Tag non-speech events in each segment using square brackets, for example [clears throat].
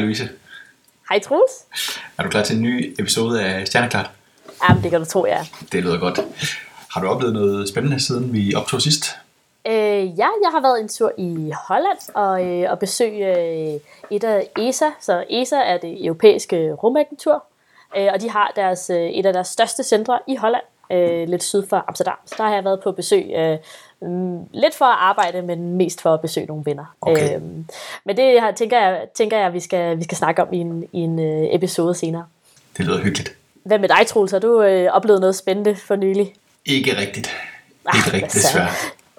Hej Louise. Hej Troels. Er du klar til en ny episode af Stjerneklart? Jamen, det kan du tro, er. Det lyder godt. Har du oplevet noget spændende, siden vi optog sidst? Øh, ja, jeg har været en tur i Holland og, øh, og besøgt øh, et af ESA. Så ESA er det europæiske rumagentur, øh, og de har deres, øh, et af deres største centre i Holland, øh, lidt syd for Amsterdam. Så der har jeg været på besøg øh, mm, lidt for at arbejde, men mest for at besøge nogle venner. Okay. Øh, men det har, tænker jeg, tænker jeg vi, skal, vi skal snakke om i en, i en øh, episode senere. Det lyder hyggeligt. Hvad med dig, Troels? Har du øh, oplevet noget spændende for nylig? Ikke rigtigt. Ah, Ikke rigtigt, desværre.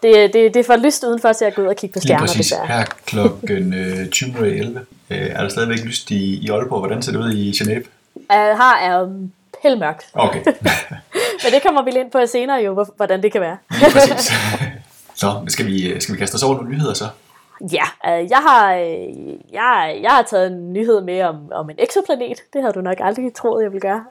Det, det, det er for lyst udenfor til at gå ud og kigge på Lige stjerner, præcis. desværre. Her klokken øh, 20.11. Øh, er der stadigvæk lyst i, i Aalborg? Hvordan ser det ud i Genève? Uh, her er um, helt mørkt. Okay, [laughs] [laughs] Men det kommer vi lidt på senere jo, hvor- hvordan det kan være. lige præcis. [laughs] Så skal vi, skal vi kaste os over nogle nyheder så? Ja, uh, jeg, har, øh, jeg, jeg har taget en nyhed med om, om en eksoplanet. Det havde du nok aldrig troet, jeg ville gøre.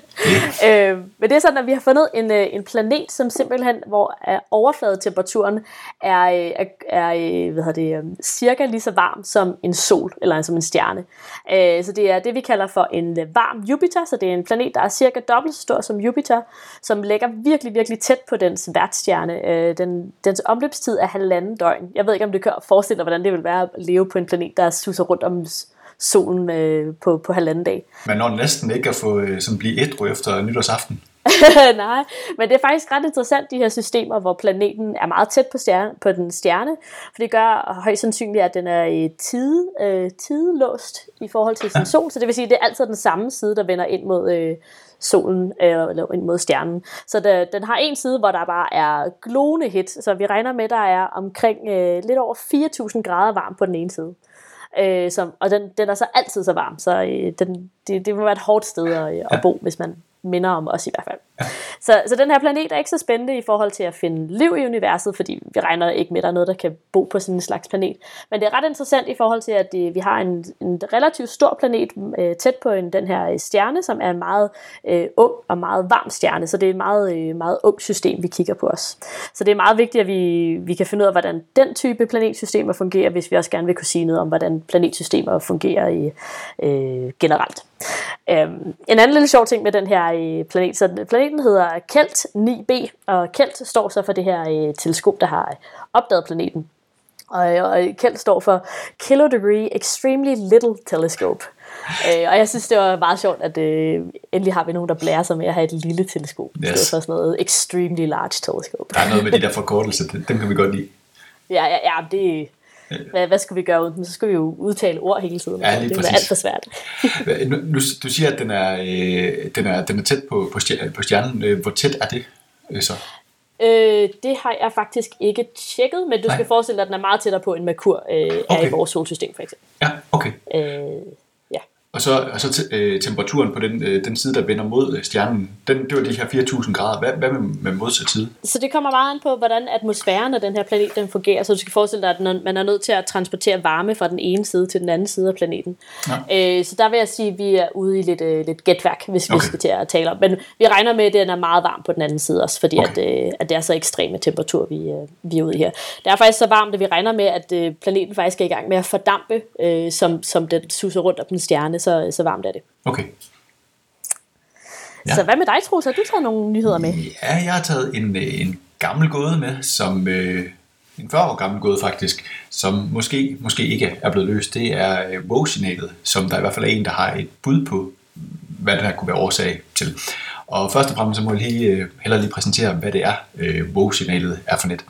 [laughs] øh, men det er sådan, at vi har fundet en, øh, en planet, som simpelthen, hvor øh, overfladetemperaturen er, øh, er, er øh, hvad hedder det, øh, cirka lige så varm som en sol, eller som en stjerne. Øh, så det er det, vi kalder for en øh, varm Jupiter, så det er en planet, der er cirka dobbelt så stor som Jupiter, som ligger virkelig, virkelig tæt på dens værtsstjerne. Øh, den, dens omløbstid er halvanden døgn. Jeg ved ikke, om du kan forestille dig, hvordan det vil være at leve på en planet, der suser rundt om solen øh, på, på halvanden dag. Man når næsten ikke at få øh, sådan blive ædru efter nytårsaften. [laughs] Nej, men det er faktisk ret interessant, de her systemer, hvor planeten er meget tæt på, stjerne, på den stjerne, for det gør højst sandsynligt, at den er tide, øh, tidelåst i forhold til sin sol, så det vil sige, at det er altid den samme side, der vender ind mod øh, solen, øh, eller ind mod stjernen. Så det, den har en side, hvor der bare er glående hit, så vi regner med, der er omkring øh, lidt over 4.000 grader varm på den ene side. Øh, som, og den, den er så altid så varm, så øh, den, det, det må være et hårdt sted at, øh, at bo, hvis man minder om os i hvert fald. Så, så den her planet er ikke så spændende i forhold til at finde liv i universet, fordi vi regner ikke med, at der er noget, der kan bo på sådan en slags planet. Men det er ret interessant i forhold til, at øh, vi har en, en relativt stor planet øh, tæt på en, den her øh, stjerne, som er en meget øh, ung og meget varm stjerne, så det er et meget, øh, meget ung system, vi kigger på os. Så det er meget vigtigt, at vi, vi kan finde ud af, hvordan den type planetsystemer fungerer, hvis vi også gerne vil kunne sige noget om, hvordan planetsystemer fungerer i, øh, generelt. Øhm, en anden lille sjov ting med den her øh, planet, så den- planeten hedder KELT 9b, og KELT står så for det her øh, teleskop, der har opdaget planeten. Og, og KELT står for Kilo Degree Extremely Little Telescope. Øh, og jeg synes, det var meget sjovt, at øh, endelig har vi nogen, der blærer sig med at have et lille teleskop, i stedet Yes. for sådan noget Extremely Large Telescope. Der er noget med de der forkortelser, dem dem kan vi godt lide. Ja, ja, ja det, hvad, hvad skulle vi gøre uden? Så skulle vi jo udtale ord hele tiden. Ja, lige det er alt for svært. Nu, nu, du siger, at den er, øh, den er, den er tæt på, på, stjer- på stjernen. Øh, Hvor tæt er det øh, så? Øh, det har jeg faktisk ikke tjekket, men du Nej. skal forestille dig, at den er meget tættere på, end Merkur øh, er Okay. i vores solsystem, for eksempel. Ja, okay. Øh. Og så, og så te- øh, temperaturen på den, øh, den side, der vender mod øh, stjernen, den, det var de her 4.000 grader. Hvad, hvad med, med modsat side? Så det kommer meget an på, hvordan atmosfæren af den her planet den fungerer. Så du skal forestille dig, at man er nødt til at transportere varme fra den ene side til den anden side af planeten. Ja. Øh, så der vil jeg sige, at vi er ude i lidt, øh, lidt gætværk, hvis okay. vi skal til at tale om. Men vi regner med, at den er meget varm på den anden side også, fordi Okay. at, øh, at det er så ekstreme temperatur, vi, øh, vi er ude i her. Det er faktisk så varmt, at vi regner med, at øh, planeten faktisk er i gang med at fordampe, øh, som, som den suser rundt om den stjerne, så, så varmt er det. Okay. Ja. Så hvad med dig, Troels? Har du taget nogle nyheder med? Ja, jeg har taget en, øh, en gammel gåde med, som øh, en 40 år gammel gåde faktisk, som måske, måske ikke er blevet løst. Det er øh, som der i hvert fald er en, der har et bud på, hvad det her kunne være årsag til. Og først og fremmest så må jeg lige, øh, hellere lige præsentere, hvad det er, øh, wow-signalet er for net.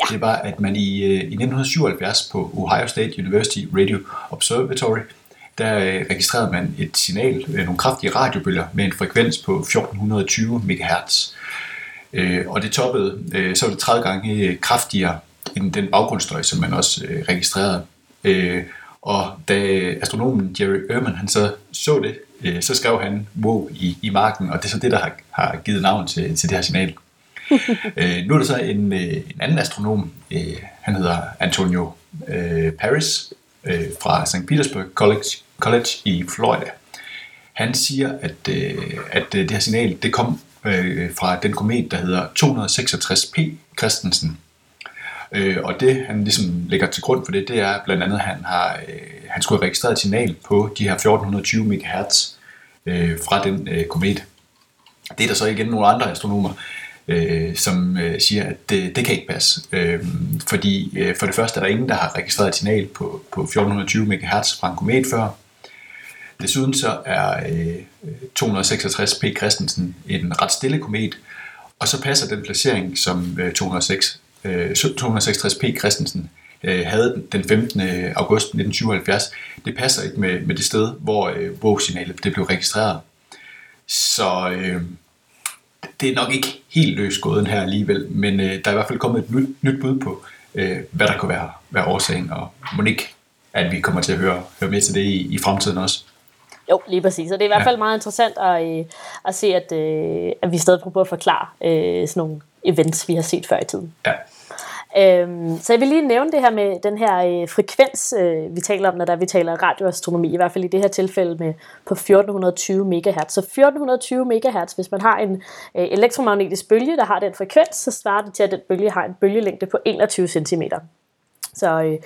Ja. Det var, at man i, øh, i 1977 på Ohio State University Radio Observatory, der øh, registrerede man et signal, øh, nogle kraftige radiobølger med en frekvens på 1420 MHz. Øh, og det toppede, så var det 30 gange kraftigere end den baggrundsstøj, som man også registrerede. Og da astronomen Jerry Ehrman han så, så det, så skrev han wow i, i marken, og det er så det, der har, har givet navn til, til det her signal. [laughs] øh, nu er der så en, en anden astronom, øh, han hedder Antonio øh, Paris øh, fra St. Petersburg College, College i Florida. Han siger, at, øh, at øh, det her signal det kom øh, fra den komet, der hedder 266P Christensen. Øh, og det, han ligesom lægger til grund for det, det er blandt andet, at han har, øh, han skulle have registreret et signal på de her 1420 MHz øh, fra den øh, komet. Det er der så igen nogle andre astronomer, øh, som øh, siger, at det, det kan ikke passe. Øh, fordi øh, for det første er der ingen, der har registreret et signal på, på 1420 MHz fra en komet før. Desuden så er øh, 266P Christensen en ret stille komet, og så passer den placering, som øh, 206, øh, 266P Christensen øh, havde den 15. august 1977, det passer ikke med, med det sted, hvor øh, WOW-signalet det blev registreret. Så øh, det er nok ikke helt løs gåden her alligevel, men øh, der er i hvert fald kommet et nyt, nyt bud på, øh, hvad der kunne være, være årsagen, og Monique, ikke, at vi kommer til at høre, høre med til det i, i fremtiden også. Jo, lige præcis. Og det er i hvert fald ja. meget interessant at, øh, at se, at, øh, at vi stadig prøver at forklare øh, sådan nogle events, vi har set før i tiden. Ja. Øhm, så jeg vil lige nævne det her med den her øh, frekvens, øh, vi taler om, når der vi taler radioastronomi, i hvert fald i det her tilfælde med på 1420 MHz. Så 1420 MHz, hvis man har en øh, elektromagnetisk bølge, der har den frekvens, så svarer det til, at den bølge har en bølgelængde på 21 cm. Så øh,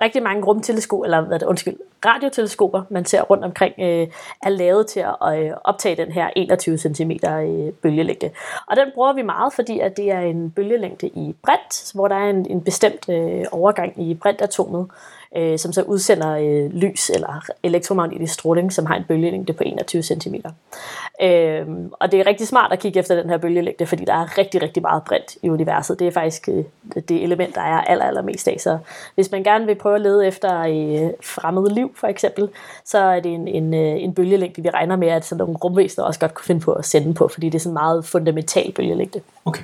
rigtig mange rumteleskoper, eller hvad det, undskyld, radioteleskoper, man ser rundt omkring, øh, er lavet til at øh, optage den her 21 cm øh, bølgelængde. Og den bruger vi meget, fordi at det er en bølgelængde i brint, hvor der er en, en bestemt øh, overgang i brintatomet, øh, som så udsender øh, lys eller elektromagnetisk stråling, som har en bølgelængde på 21 cm. Øh, og det er rigtig smart at kigge efter den her bølgelængde, fordi der er rigtig, rigtig meget brint i universet. Det er faktisk øh, det element, der er aller, allermest af. Så hvis man gerne vil prøve at lede efter øh, fremmed liv, for eksempel, så er det en, en, øh, en bølgelængde, vi regner med, at sådan nogle rumvæsener også godt kunne finde på at sende på, fordi det er sådan en meget fundamental bølgelængde. Okay.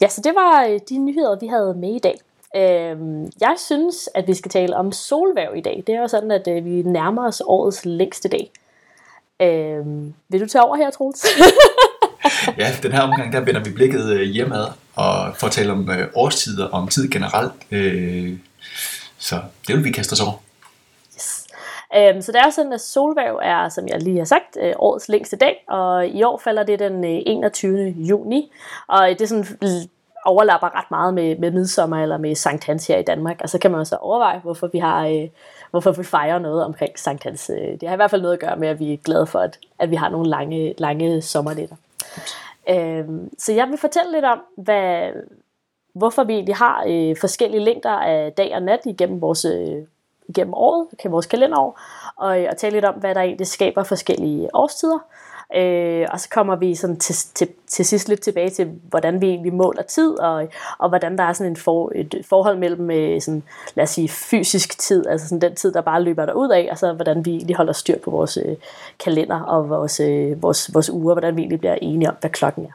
Ja, så det var øh, de nyheder, vi havde med i dag. Øhm, jeg synes, at vi skal tale om solværv i dag. Det er jo sådan, at øh, vi nærmer os årets længste dag. Øhm, vil du tage over her, Troels? [laughs] ja, den her omgang, der vender vi blikket øh, hjemad og får tale om øh, årstider og om tid generelt. Øh, så det vil vi kaste os over. Yes. Øhm, så det er sådan, at solværv er, som jeg lige har sagt, øh, årets længste dag, og i år falder det den øh, 21. juni, og det er sådan overlapper ret meget med, med midsommer eller med Sankt Hans her i Danmark. Og så kan man så overveje, hvorfor vi har, øh, hvorfor vi fejrer noget omkring Sankt Hans. Øh, det har i hvert fald noget at gøre med, at vi er glade for, at, at vi har nogle lange, lange sommernetter. Øh, så jeg vil fortælle lidt om, hvad, hvorfor vi egentlig har øh, forskellige længder af dag og nat igennem vores øh, igennem året, igennem vores kalenderår, og, øh, og tale lidt om, hvad der egentlig skaber forskellige årstider. Øh, og så kommer vi sådan til, til, til sidst lidt tilbage til, hvordan vi egentlig måler tid, og, og hvordan der er sådan en for, et forhold mellem, øh, sådan, lad os sige, fysisk tid, altså sådan den tid, der bare løber derud af, og så hvordan vi egentlig holder styr på vores øh, kalender og vores, øh, vores, vores uger, hvordan vi egentlig bliver enige om, hvad klokken er.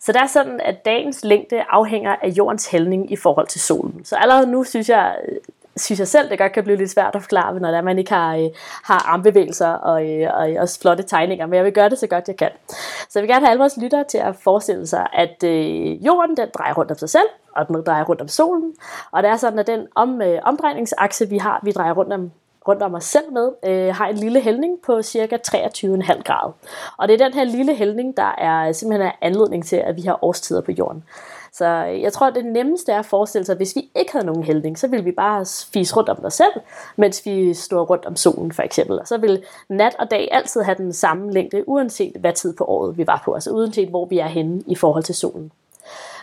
Så det er sådan, at dagens længde afhænger af jordens hældning i forhold til solen. Så allerede nu synes jeg, synes jeg selv, det godt kan blive lidt svært at forklare, når man ikke har, øh, har armbevægelser og, øh, og øh, også flotte tegninger, men jeg vil gøre det så godt jeg kan. Så jeg vil gerne have alle vores lyttere til at forestille sig, at øh, jorden den drejer rundt om sig selv, og den drejer rundt om solen, og det er sådan, at den om, øh, omdrejningsakse, vi har, vi drejer rundt om rundt om os selv med, øh, har en lille hældning på cirka 23,5 grader. Og det er den her lille hældning, der er simpelthen er anledning til, at vi har årstider på jorden. Så øh, jeg tror, det nemmeste er at forestille sig, at hvis vi ikke havde nogen hældning, så ville vi bare fise rundt om os selv, mens vi stod rundt om solen for eksempel. Og så ville nat og dag altid have den samme længde, uanset hvad tid på året vi var på, altså uanset hvor vi er henne i forhold til solen.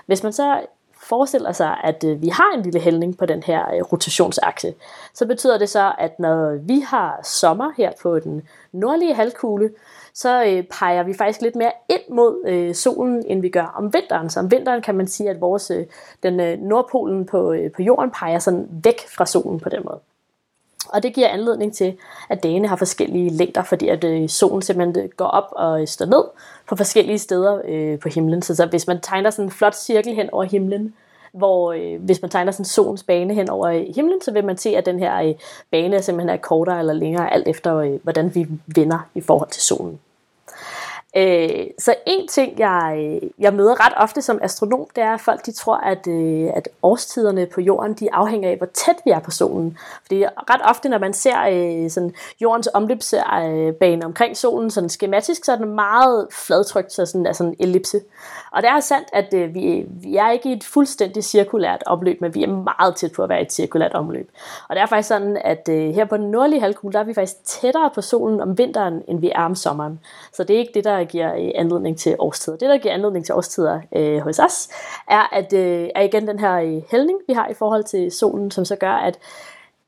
Hvis man så forestiller sig, at øh, vi har en lille hældning på den her øh, rotationsakse, så betyder det så, at når vi har sommer her på den nordlige halvkugle, så øh, peger vi faktisk lidt mere ind mod øh, solen, end vi gør om vinteren. Så om vinteren kan man sige, at vores, øh, den øh, nordpolen på, øh, på jorden peger sådan væk fra solen på den måde. Og det giver anledning til, at dagene har forskellige længder, fordi at øh, solen simpelthen øh, går op og øh, står ned på forskellige steder øh, på himlen. Så, så hvis man tegner sådan en flot cirkel hen over himlen, hvor øh, hvis man tegner sådan solens bane hen over øh, himlen, så vil man se, at den her øh, bane simpelthen er kortere eller længere, alt efter øh, hvordan vi vender i forhold til solen. Øh, så en ting, jeg, jeg møder ret ofte som astronom, det er, at folk de tror, at, øh, at årstiderne på jorden de afhænger af, hvor tæt vi er på solen. Fordi ret ofte, når man ser øh, sådan, jordens omløbsbane omkring solen sådan skematisk, så er den meget fladtrykt, så sådan, altså en ellipse. Og det er sandt, at øh, vi, vi er ikke i et fuldstændig cirkulært omløb, men vi er meget tæt på at være i et cirkulært omløb. Og det er faktisk sådan, at øh, her på den nordlige halvkugle, der er vi faktisk tættere på solen om vinteren, end vi er om sommeren. Så det er ikke det, der giver øh, anledning til årstider. Det, der giver anledning til årstider øh, hos os, er, at øh, er igen den her øh, hældning, vi har i forhold til solen, som så gør, at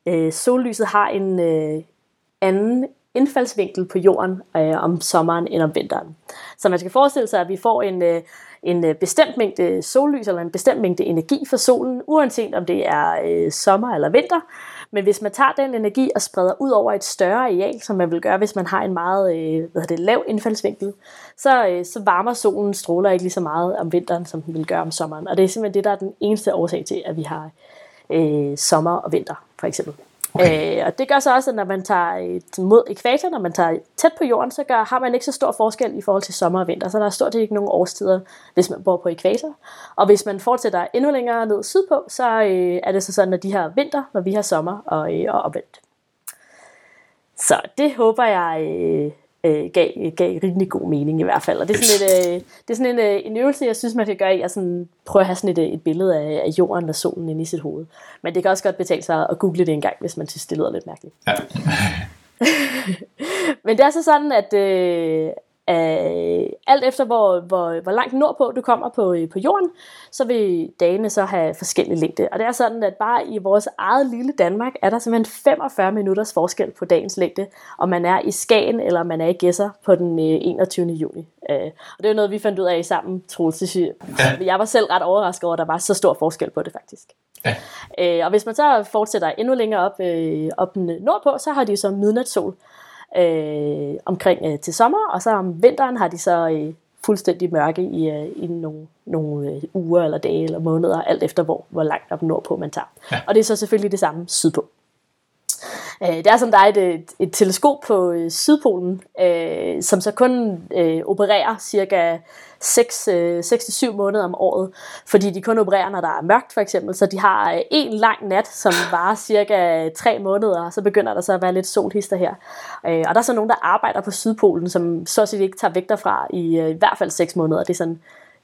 øh, sollyset har en øh, anden indfaldsvinkel på jorden øh, om sommeren end om vinteren. Så man skal forestille sig, at vi får en, øh, en øh, bestemt mængde sollys eller en bestemt mængde energi fra solen, uanset om det er øh, sommer eller vinter. Men hvis man tager den energi og spreder ud over et større areal, som man vil gøre, hvis man har en meget øh, hvad det, lav indfaldsvinkel, så, øh, så varmer solen stråler ikke lige så meget om vinteren, som den vil gøre om sommeren. Og det er simpelthen det, der er den eneste årsag til, at vi har øh, sommer og vinter, for eksempel. Okay. Øh, og det gør så også, at når man tager mod ekvator, når man tager tæt på jorden, så gør, har man ikke så stor forskel i forhold til sommer og vinter. Så der er stort set ikke nogen årstider, hvis man bor på ekvator. Og hvis man fortsætter endnu længere ned sydpå, så øh, er det så sådan, at de har vinter, når vi har sommer og, øh, og opvendt. Så det håber jeg øh, øh, gav, gav rimelig god mening i hvert fald. Og det er sådan, et, øh, det er sådan en, øh, en øvelse, jeg synes, man kan gøre i at sådan, prøve at have sådan et, øh, et billede af, af jorden og solen inde i sit hoved. Men det kan også godt betale sig at google det en gang, hvis man synes, det lyder lidt mærkeligt. Ja. [laughs] Men det er så sådan, at, øh, Øh, alt efter hvor, hvor, hvor langt nordpå du kommer på, øh, på jorden, så vil dagene så have forskellige længde. Og det er sådan, at bare i vores eget lille Danmark er der simpelthen 45 minutters forskel på dagens længde, om man er i Skagen eller man er i Gæsser på den øh, 21. juni. Øh, og det er noget, vi fandt ud af sammen, Troels. Ja. Jeg var selv ret overrasket over, at der var så stor forskel på det faktisk. Ja. Øh, og hvis man så fortsætter endnu længere op, øh, op nordpå, så har de så midnatssol øh, omkring øh, til sommer, og så om vinteren har de så øh, fuldstændig mørke i, øh, i nogle, nogle øh, uger eller dage eller måneder, alt efter hvor, hvor langt op nordpå man tager. Ja. Og det er så selvfølgelig det samme sydpå. Øh, det er som der er et, et, et teleskop på øh, Sydpolen, øh, som så kun øh, opererer cirka 6-7 øh, måneder om året, fordi de kun opererer, når der er mørkt for eksempel, så de har øh, en lang nat, som varer cirka 3 måneder, og så begynder der så at være lidt solhister her. Øh, og der er så nogen, der arbejder på Sydpolen, som så set ikke tager vægter fra i, øh, i hvert fald 6 måneder. Det er sådan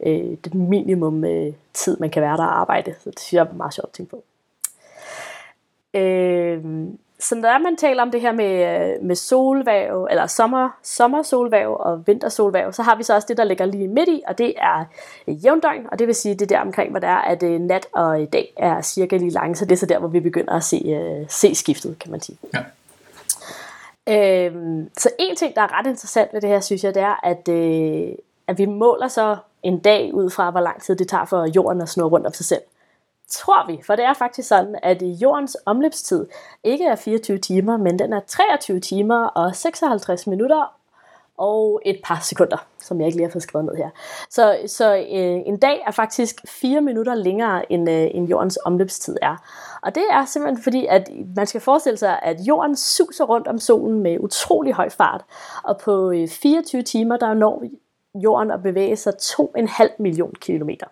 øh, det minimum øh, tid, man kan være der og arbejde, så det synes jeg er meget sjovt at tænke på. Øh, så når man taler om det her med, øh, med solvæv, eller sommer, sommersolvæv og vintersolvæv, så har vi så også det, der ligger lige midt i, og det er jævndøgn, og det vil sige det der omkring, hvor det er, at øh, nat og dag er cirka lige lange, så det er så der, hvor vi begynder at se, uh, se skiftet, kan man sige. Ja. Øhm, så en ting, der er ret interessant ved det her, synes jeg, det er, at, øh, at vi måler så en dag ud fra, hvor lang tid det tager for jorden at snurre rundt om sig selv tror vi, for det er faktisk sådan, at jordens omløbstid ikke er 24 timer, men den er 23 timer og 56 minutter og et par sekunder, som jeg ikke lige har fået skrevet ned her. Så, så øh, en dag er faktisk 4 minutter længere, end, øh, end jordens omløbstid er. Og det er simpelthen fordi, at man skal forestille sig, at jorden suser rundt om solen med utrolig høj fart, og på øh, 24 timer, der når jorden at bevæge sig 2,5 million kilometer.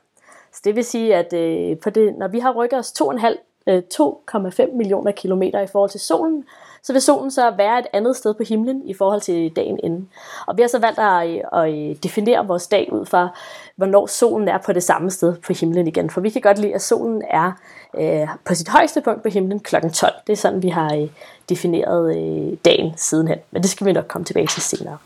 Så det vil sige, at øh, på det, når vi har rykket os 2,5 2,5 øh, millioner kilometer i forhold til solen, så vil solen så være et andet sted på himlen i forhold til dagen inden. Og vi har så valgt at, øh, at øh, definere vores dag ud fra, hvornår solen er på det samme sted på himlen igen. For vi kan godt lide, at solen er øh, på sit højeste punkt på himlen kl. 12. Det er sådan, vi har øh, defineret øh, dagen sidenhen. Men det skal vi nok komme tilbage til senere.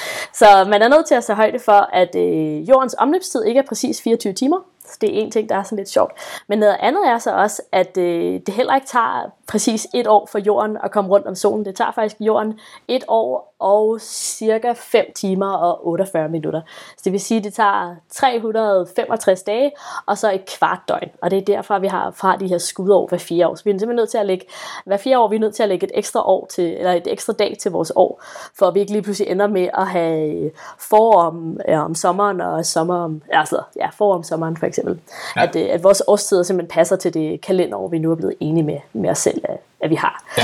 [laughs] Så man er nødt til at tage højde for, at øh, jordens omløbstid ikke er præcis 24 timer. Så det er en ting, der er sådan lidt sjovt. Men noget andet er så også, at øh, det heller ikke tager præcis et år for jorden at komme rundt om solen. Det tager faktisk jorden et år og cirka 5 timer og 48 minutter. Så det vil sige, at det tager 365 dage og så et kvart døgn. Og det er derfor, vi har fra de her skudår hver fire år. Så vi er simpelthen nødt til at lægge, hver fire år vi er nødt til at lægge et ekstra år til, eller et ekstra dag til vores år, for at vi ikke lige pludselig ender med at have forår om, ja, om sommeren og sommer om, altså, ja, forår om sommeren for eksempel. Ja. At, øh, at vores årstider simpelthen passer til det kalenderår, vi nu er blevet enige med, med os selv at, vi har. Ja.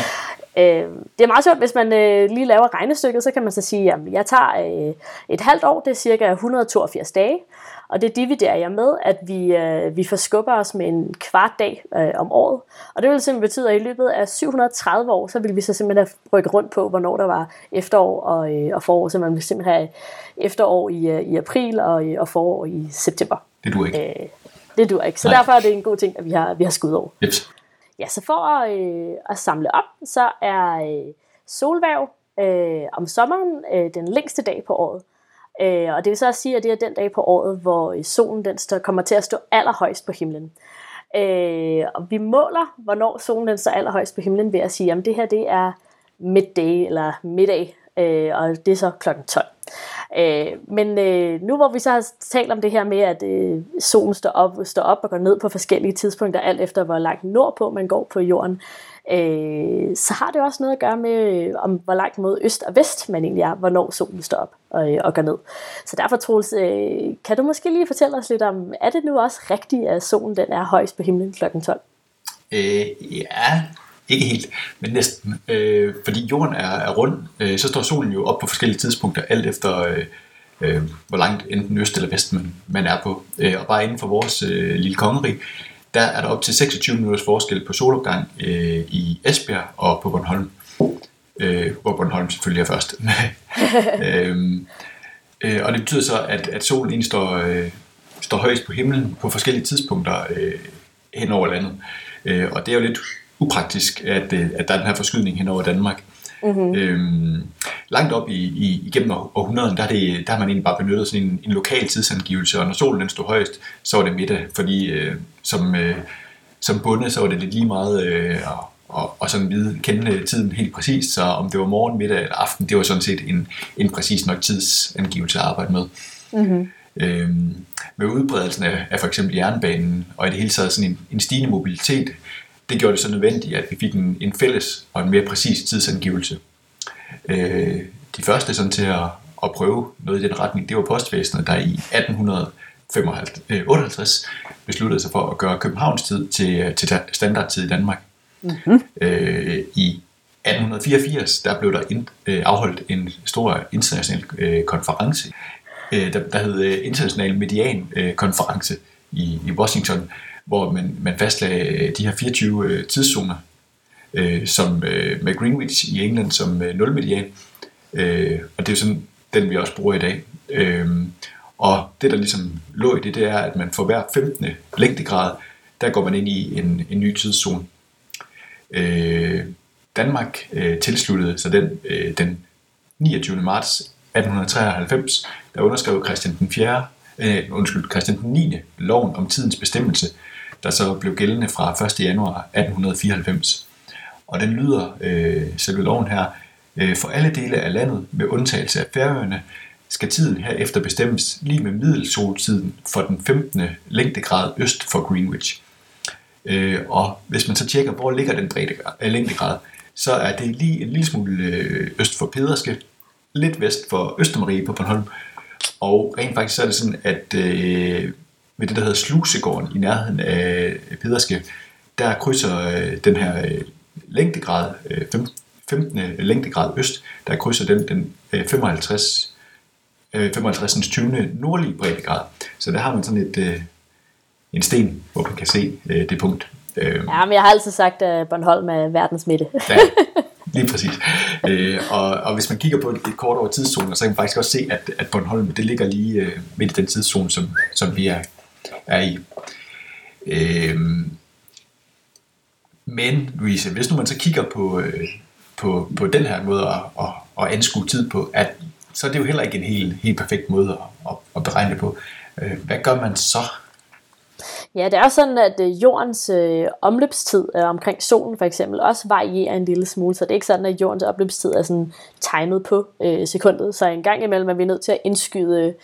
Øh, det er meget sjovt, hvis man øh, lige laver regnestykket, så kan man så sige, at jeg tager øh, et halvt år, det er cirka 182 dage, og det dividerer jeg med, at vi, øh, vi forskubber os med en kvart dag øh, om året. Og det vil simpelthen betyde, at i løbet af 730 år, så vil vi så simpelthen have rykket rundt på, hvornår der var efterår og, øh, og forår. Så man vil simpelthen have efterår i, øh, i april og, øh, og forår i september. Det du ikke. Øh, det dur ikke. Så Nej. derfor er det en god ting, at vi har, vi har skud over. Jeps. Ja, så for at, øh, at samle op, så er øh, solværv øh, om sommeren øh, den længste dag på året. Øh, og det vil så også sige, at det er den dag på året, hvor øh, solen den står, kommer til at stå allerhøjst på himlen. Øh, og vi måler, hvornår solen den står allerhøjst på himlen ved at sige, at det her det er midday eller middag, øh, og det er så klokken 12. Øh, men øh, nu hvor vi så har talt om det her med, at øh, solen står op, står op og går ned på forskellige tidspunkter, alt efter hvor langt nordpå man går på jorden, øh, så har det også noget at gøre med, øh, om hvor langt mod øst og vest man egentlig er, hvornår solen står op og, øh, og går ned. Så derfor, Troels, øh, kan du måske lige fortælle os lidt om, er det nu også rigtigt, at solen den er højst på himlen kl. 12? Øh, ja, ikke helt, men næsten. Øh, fordi jorden er, er rund, øh, så står solen jo op på forskellige tidspunkter, alt efter øh, øh, hvor langt enten øst eller vest man, man er på. Øh, og bare inden for vores øh, lille kongerige, der er der op til 26 minutters forskel på solopgang øh, i Esbjerg og på Bornholm. Øh, hvor Bornholm selvfølgelig er først. [laughs] øh, øh, og det betyder så, at, at solen egentlig står, øh, står højst på himlen på forskellige tidspunkter øh, hen over landet. Øh, og det er jo lidt upraktisk, at, øh, at der er den her forskydning hen over Danmark. Mm-hmm. Øhm, langt op i, i, igennem år- århundreden, der, er det, der har man egentlig bare benyttet sådan en, en lokal tidsangivelse, og når solen den stod højst, så var det middag, fordi øh, som, øh, som bonde, så var det lidt lige meget øh, og, og, og sådan vide, kende tiden helt præcist, så om det var morgen, middag eller aften, det var sådan set en, en præcis nok tidsangivelse at arbejde med. Mm-hmm. Øhm, med udbredelsen af, af for eksempel jernbanen, og i det hele taget sådan en, en stigende mobilitet, det gjorde det så nødvendigt, at vi fik en, en fælles og en mere præcis tidsangivelse. Øh, de første sådan til at, at prøve noget i den retning, det var postvæsenet, der i 1858 besluttede sig for at gøre Københavns tid til, til ta- standardtid i Danmark. Mm-hmm. Øh, I 1884 der blev der ind, øh, afholdt en stor international øh, konference, øh, der, der hed øh, International Median øh, Konference i, i Washington, hvor man, man fastlagde øh, de her 24 øh, tidszoner, øh, som øh, med Greenwich i England som øh, nulmedian. Øh, og det er jo sådan, den vi også bruger i dag. Øh, og det, der ligesom lå i det, det er, at man for hver 15. længdegrad, der går man ind i en, en ny tidszone. Øh, Danmark øh, tilsluttede sig den øh, den 29. marts 1893, der underskrev Christian den 4. Øh, undskyld, Christian den 9. loven om tidens bestemmelse, der så blev gældende fra 1. januar 1894. Og den lyder, øh, selve loven her, øh, for alle dele af landet, med undtagelse af Færøerne, skal tiden herefter bestemmes lige med middelsoltiden for den 15. længdegrad øst for Greenwich. Øh, og hvis man så tjekker, hvor ligger den breddegrad, øh, længdegrad, så er det lige en lille smule øh, øst for Pederske, lidt vest for Østermarie på Bornholm, og rent faktisk så er det sådan, at øh, ved det, der hedder Slusegården i nærheden af Pederske, der krydser øh, den her øh, længdegrad, øh, fem- 15. længdegrad øst, der krydser den, den øh, 55, øh, 55. 20. nordlige breddegrad. Så der har man sådan et, øh, en sten, hvor man kan se øh, det punkt. Øh, Ja, men jeg har altid sagt, at Bornholm er verdens midte. [laughs] Ja, lige præcis. Øh, og, og hvis man kigger på et, kort over tidszoner, så kan man faktisk også se, at, at Bornholm det ligger lige øh, midt i den tidszone, som, som vi er, er i. Øhm, men Louise, hvis nu man så kigger på, øh, på, på den her måde at, at, at anskue tid på, at, så er det jo heller ikke en helt, helt perfekt måde at, at, at beregne det på. Øh, hvad gør man så? Ja, det er sådan, at øh, jordens øh, omløbstid øh, omkring solen for eksempel også varierer en lille smule, så det er ikke sådan, at jordens omløbstid er sådan timet på øh, sekundet, så en gang imellem er vi nødt til at indskyde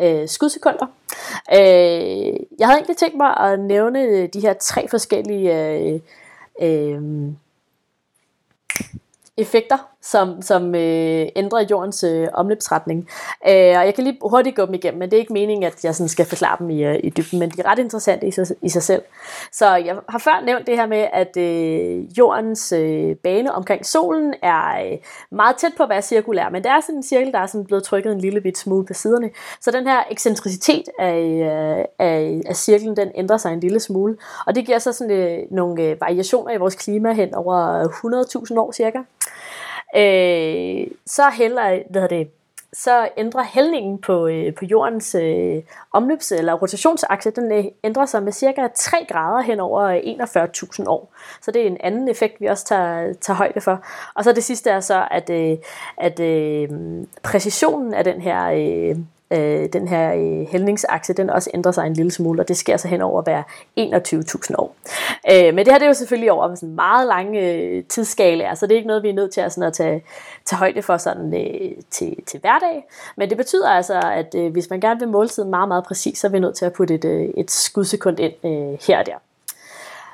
øh, skudsekunder. Øh, jeg havde egentlig tænkt mig at nævne de her tre forskellige øh, øh, effekter, som, som øh, ændrer jordens øh, omløbsretning. Øh, og jeg kan lige hurtigt gå dem igennem, men det er ikke meningen, at jeg sådan skal forklare dem i, øh, i dybden, men de er ret interessante i sig, i sig selv. Så jeg har før nævnt det her med, at øh, jordens øh, bane omkring solen er øh, meget tæt på at være cirkulær, men det er sådan en cirkel, der er sådan blevet trykket en lille bit smule på siderne. Så den her ekscentricitet af, øh, af, af cirklen, den ændrer sig en lille smule, og det giver så sådan øh, nogle øh, variationer i vores klima hen over 100.000 år cirka øh, så hælder, hvad hedder det, så ændrer hældningen på, øh, på jordens øh, omløbs- eller rotationsakse, den øh, ændrer sig med cirka 3 grader hen over øh, 41.000 år. Så det er en anden effekt, vi også tager, tager højde for. Og så det sidste er så, at, øh, at øh, præcisionen af den her øh, øh, den her øh, hældningsakse, den også ændrer sig en lille smule, og det sker så hen over hver 21.000 år. Øh, men det her det er jo selvfølgelig over sådan meget lange øh, tidsskala, så det er ikke noget, vi er nødt til at, sådan at tage, tage højde for sådan, øh, til, til hverdag. Men det betyder altså, at øh, hvis man gerne vil måle tiden meget, meget præcis, så er vi nødt til at putte et, øh, et skudsekund ind øh, her og der.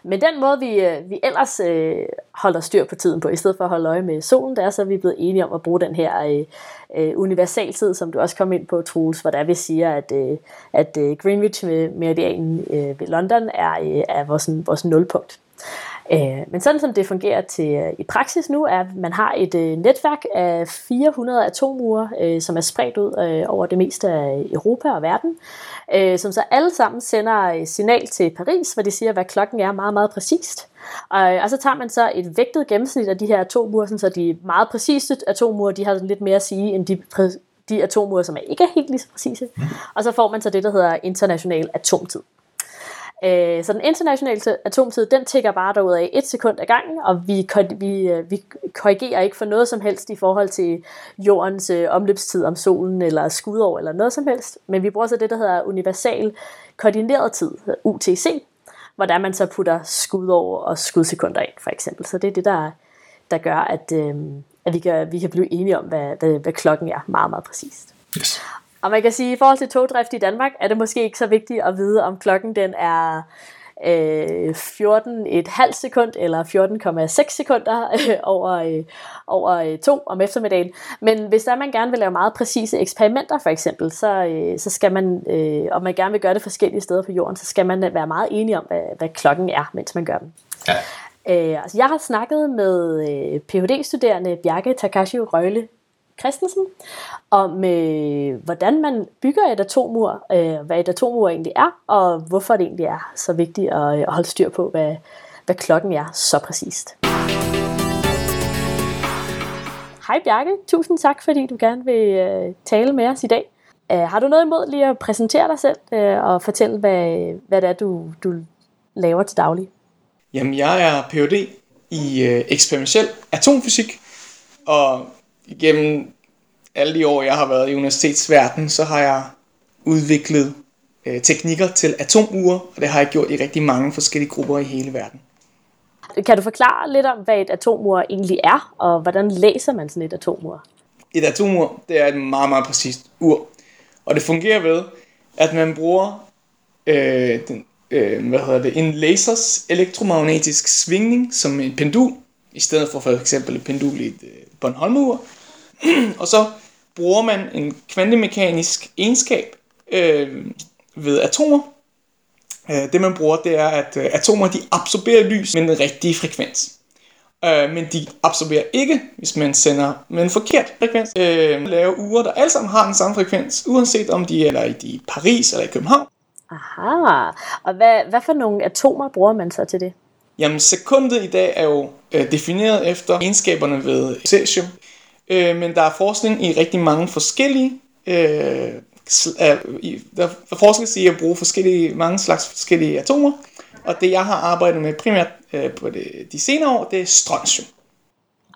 Men den måde, vi, øh, vi ellers øh, holder styr på tiden på, i stedet for at holde øje med solen, det er så, at vi er blevet enige om at bruge den her øh, øh, universaltid, som du også kom ind på, Troels, hvor der vi siger, at, øh, at øh, Greenwich med meridianen øh, ved London er, øh, er vores, vores nulpunkt. Øh, men sådan som det fungerer til øh, i praksis nu, er, at man har et øh, netværk af 400 atomure, som er spredt ud over det meste af Europa og verden, som så alle sammen sender signal til Paris, hvor de siger, hvad klokken er meget, meget præcist. Og, og så tager man så et vægtet gennemsnit af de her atomure, så de meget præcise atomure, de har lidt mere at sige, end de de atomure, som er ikke er helt lige så præcise. Mm. Og så får man så det, der hedder international atomtid. Øh, så den internationale atomtid, den tigger bare derud af et sekund ad gangen, og vi, vi, øh, vi korrigerer ikke for noget som helst i forhold til jordens øh, omløbstid om solen eller skudår eller noget som helst. Men vi bruger så det, der hedder universal koordineret tid, UTC, hvor der man så putter skudår og skudsekunder ind, for eksempel. Så det er det, der, der gør, at, øh, at vi, kan, vi kan blive enige om, hvad, hvad, hvad klokken er meget, meget præcist. Yes. Og man kan sige, at i forhold til togdrift i Danmark, er det måske ikke så vigtigt at vide, om klokken den er øh, 14,5 sekund eller 14,6 sekunder øh, over, øh, over øh, to om eftermiddagen. Men hvis der man gerne vil lave meget præcise eksperimenter for eksempel, så, øh, så skal man, øh, og man gerne vil gøre det forskellige steder på jorden, så skal man være meget enig om, hvad, hvad klokken er, mens man gør dem. Ja. Øh, altså jeg har snakket med øh, Ph.D.-studerende Bjarke Takashi Røgle Christensen, om øh, hvordan man bygger et atomur, øh, hvad et atomur egentlig er, og hvorfor det egentlig er så vigtigt at, øh, at holde styr på, hvad, hvad klokken er så præcist. Hej Bjarke, tusind tak, fordi du gerne vil øh, tale med os i dag. Øh, har du noget imod lige at præsentere dig selv øh, og fortælle, hvad, hvad det er, du, du laver til daglig? Jamen, jeg er Ph.D. i øh, eksperimentel atomfysik, og igennem alle de år, jeg har været i universitetsverden, så har jeg udviklet øh, teknikker til atomure, og det har jeg gjort i rigtig mange forskellige grupper i hele verden. Kan du forklare lidt om, hvad et atomur egentlig er, og hvordan læser man sådan et atomur? Et atomur, det er et meget, meget præcist ur. Og det fungerer ved, at man bruger øh, den, øh, hvad hedder det, en lasers elektromagnetisk svingning som en pendul, i stedet for for eksempel et pendul i et øh, Bornholmur, og så bruger man en kvantemekanisk egenskab øh, ved atomer. Øh, det man bruger, det er, at øh, atomer de absorberer lys med den rigtige frekvens. Øh, men de absorberer ikke, hvis man sender med en forkert frekvens. Øh, laver uger, der alle sammen har den samme frekvens, uanset om de er i Paris eller i København. Aha, og hvad, hvad for nogle atomer bruger man så til det? Jamen, sekundet i dag er jo øh, defineret efter egenskaberne ved cesium. Øh, men der er forskning i rigtig mange forskellige øh, der forskes i at bruge forskellige, mange slags forskellige atomer, og det jeg har arbejdet med primært øh, på det, de senere år, det er strontium.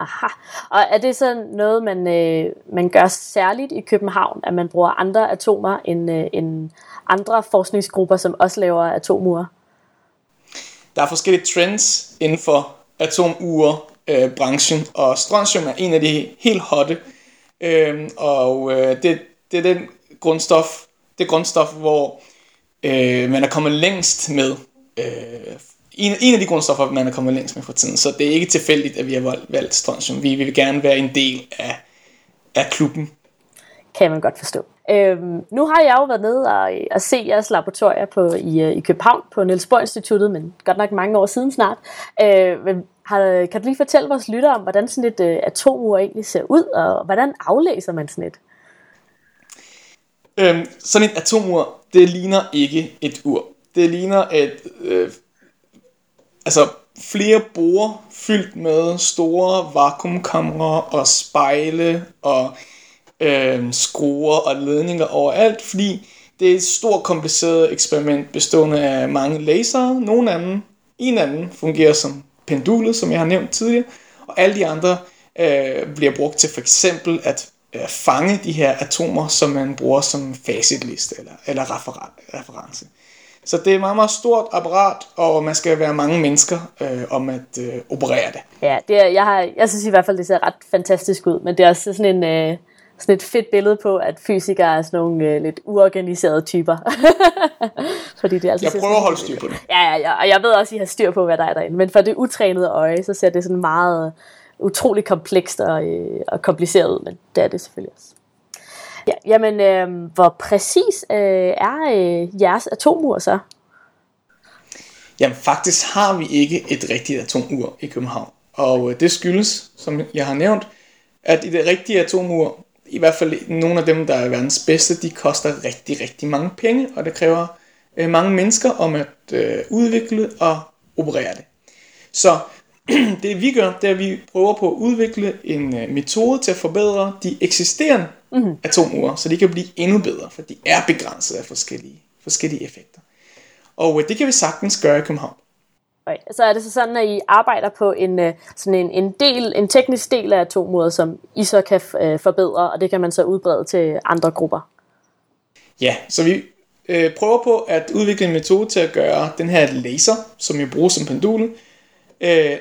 Aha, og er det så noget, man, øh, man gør særligt i København, at man bruger andre atomer end, øh, end andre forskningsgrupper, som også laver atomure? Der er forskellige trends inden for atomure øh, branchen, og strontium er en af de helt hotte, øh, og øh, det, det er den grundstof, det grundstof, hvor øh, man er kommet længst med øh, en, en af de grundstoffer, man er kommet længst med for tiden. Så det er ikke tilfældigt, at vi har valgt, valgt strontium. Vi, vi vil gerne være en del af, af klubben. Kan man godt forstå. Øhm, nu har jeg jo været nede og, og se jeres laboratorier på, i, øh, i København på Niels Bohr Instituttet, men godt nok mange år siden snart. Øh, men har, kan du lige fortælle vores lytter om, hvordan sådan et øh, atomur egentlig ser ud, og hvordan aflæser man sådan et? Øhm, sådan et atomur, det ligner ikke et ur. Det ligner et, øh, altså flere borer fyldt med store vakuumkamre og spejle og øh, skruer og ledninger overalt, fordi det er et stort kompliceret eksperiment bestående af mange lasere. Nogle af dem, en af dem fungerer som pendulet, som jeg har nævnt tidligere, og alle de andre øh, bliver brugt til for eksempel at øh, fange de her atomer, som man bruger som facitliste eller, eller reference. Så det er et meget, meget stort apparat, og man skal være mange mennesker øh, om at øh, operere det. Ja, det er, jeg, har, jeg synes i hvert fald, det ser ret fantastisk ud, men det er også sådan en... Øh sådan et fedt billede på, at fysikere er sådan nogle øh, lidt uorganiserede typer. [laughs] Fordi det altså jeg prøver at holde styr på det. Ja, ja, ja, og jeg ved også, at I har styr på, hvad der er derinde. Men for det utrænede øje, så ser det sådan meget utrolig komplekst og, øh, og kompliceret ud, men det er det selvfølgelig også. Ja, jamen, øh, hvor præcis øh, er øh, jeres atomur så? Jamen, faktisk har vi ikke et rigtigt atomur i København. Og øh, det skyldes, som jeg har nævnt, at i det rigtige atomur, i hvert fald nogle af dem, der er verdens bedste, de koster rigtig, rigtig mange penge, og det kræver øh, mange mennesker om at øh, udvikle og operere det. Så [clears throat] det vi gør, det er, at vi prøver på at udvikle en øh, metode til at forbedre de eksisterende mm-hmm. atomure, så de kan blive endnu bedre, for de er begrænset af forskellige, forskellige effekter. Og øh, det kan vi sagtens gøre i København. Så er det så sådan, at I arbejder på en, øh, sådan en, en, del, en teknisk del af atomuret, som I så kan øh, forbedre, og det kan man så udbrede til andre grupper? Ja, så vi øh, prøver på at udvikle en metode til at gøre den her laser, som vi bruger som pendul, øh,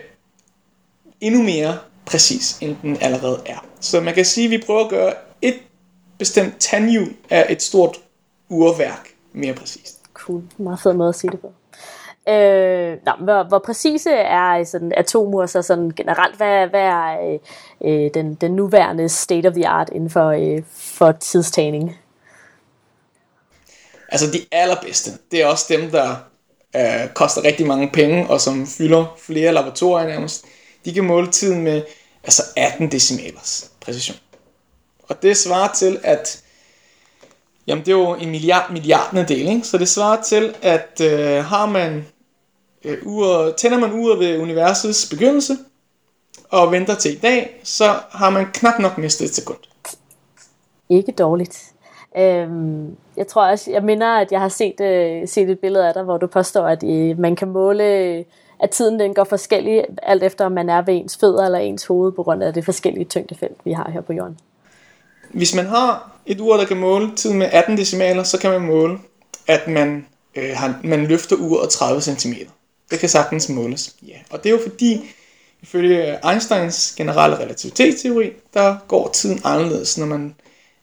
endnu mere præcis, end den allerede er. Så man kan sige, at vi prøver at gøre et bestemt tandhjul af et stort urværk mere præcist. Cool, meget fed måde at sige det på. Øh, nå, hvor, hvor præcise er øh, sådan, atomur så sådan generelt? Hvad, hvad er øh, øh, den, den nuværende state of the art inden for, øh, for tidstagning? Altså de allerbedste, det er også dem, der øh, koster rigtig mange penge, og som fylder flere laboratorier nærmest. De kan måle tiden med altså 18 decimalers præcision. Og det svarer til, at Jamen, det er jo en milliard milliardende del, ikke? Så det svarer til, at øh, har man øh, uret, tænder man uret ved universets begyndelse, og venter til i dag, så har man knap nok mistet et sekund. Ikke dårligt. Øhm, jeg tror også, jeg minder, at jeg har set, øh, set et billede af dig, hvor du påstår, at øh, man kan måle, at tiden den går forskellig, alt efter om man er ved ens fødder eller ens hoved, på grund af det forskellige tyngdefelt, vi har her på jorden. Hvis man har et ur, der kan måle tiden med 18 decimaler, så kan man måle, at man, øh, har, man løfter uret 30 cm. Det kan sagtens måles. Ja. Og det er jo fordi, ifølge Einsteins generelle relativitetsteori, der går tiden anderledes, når man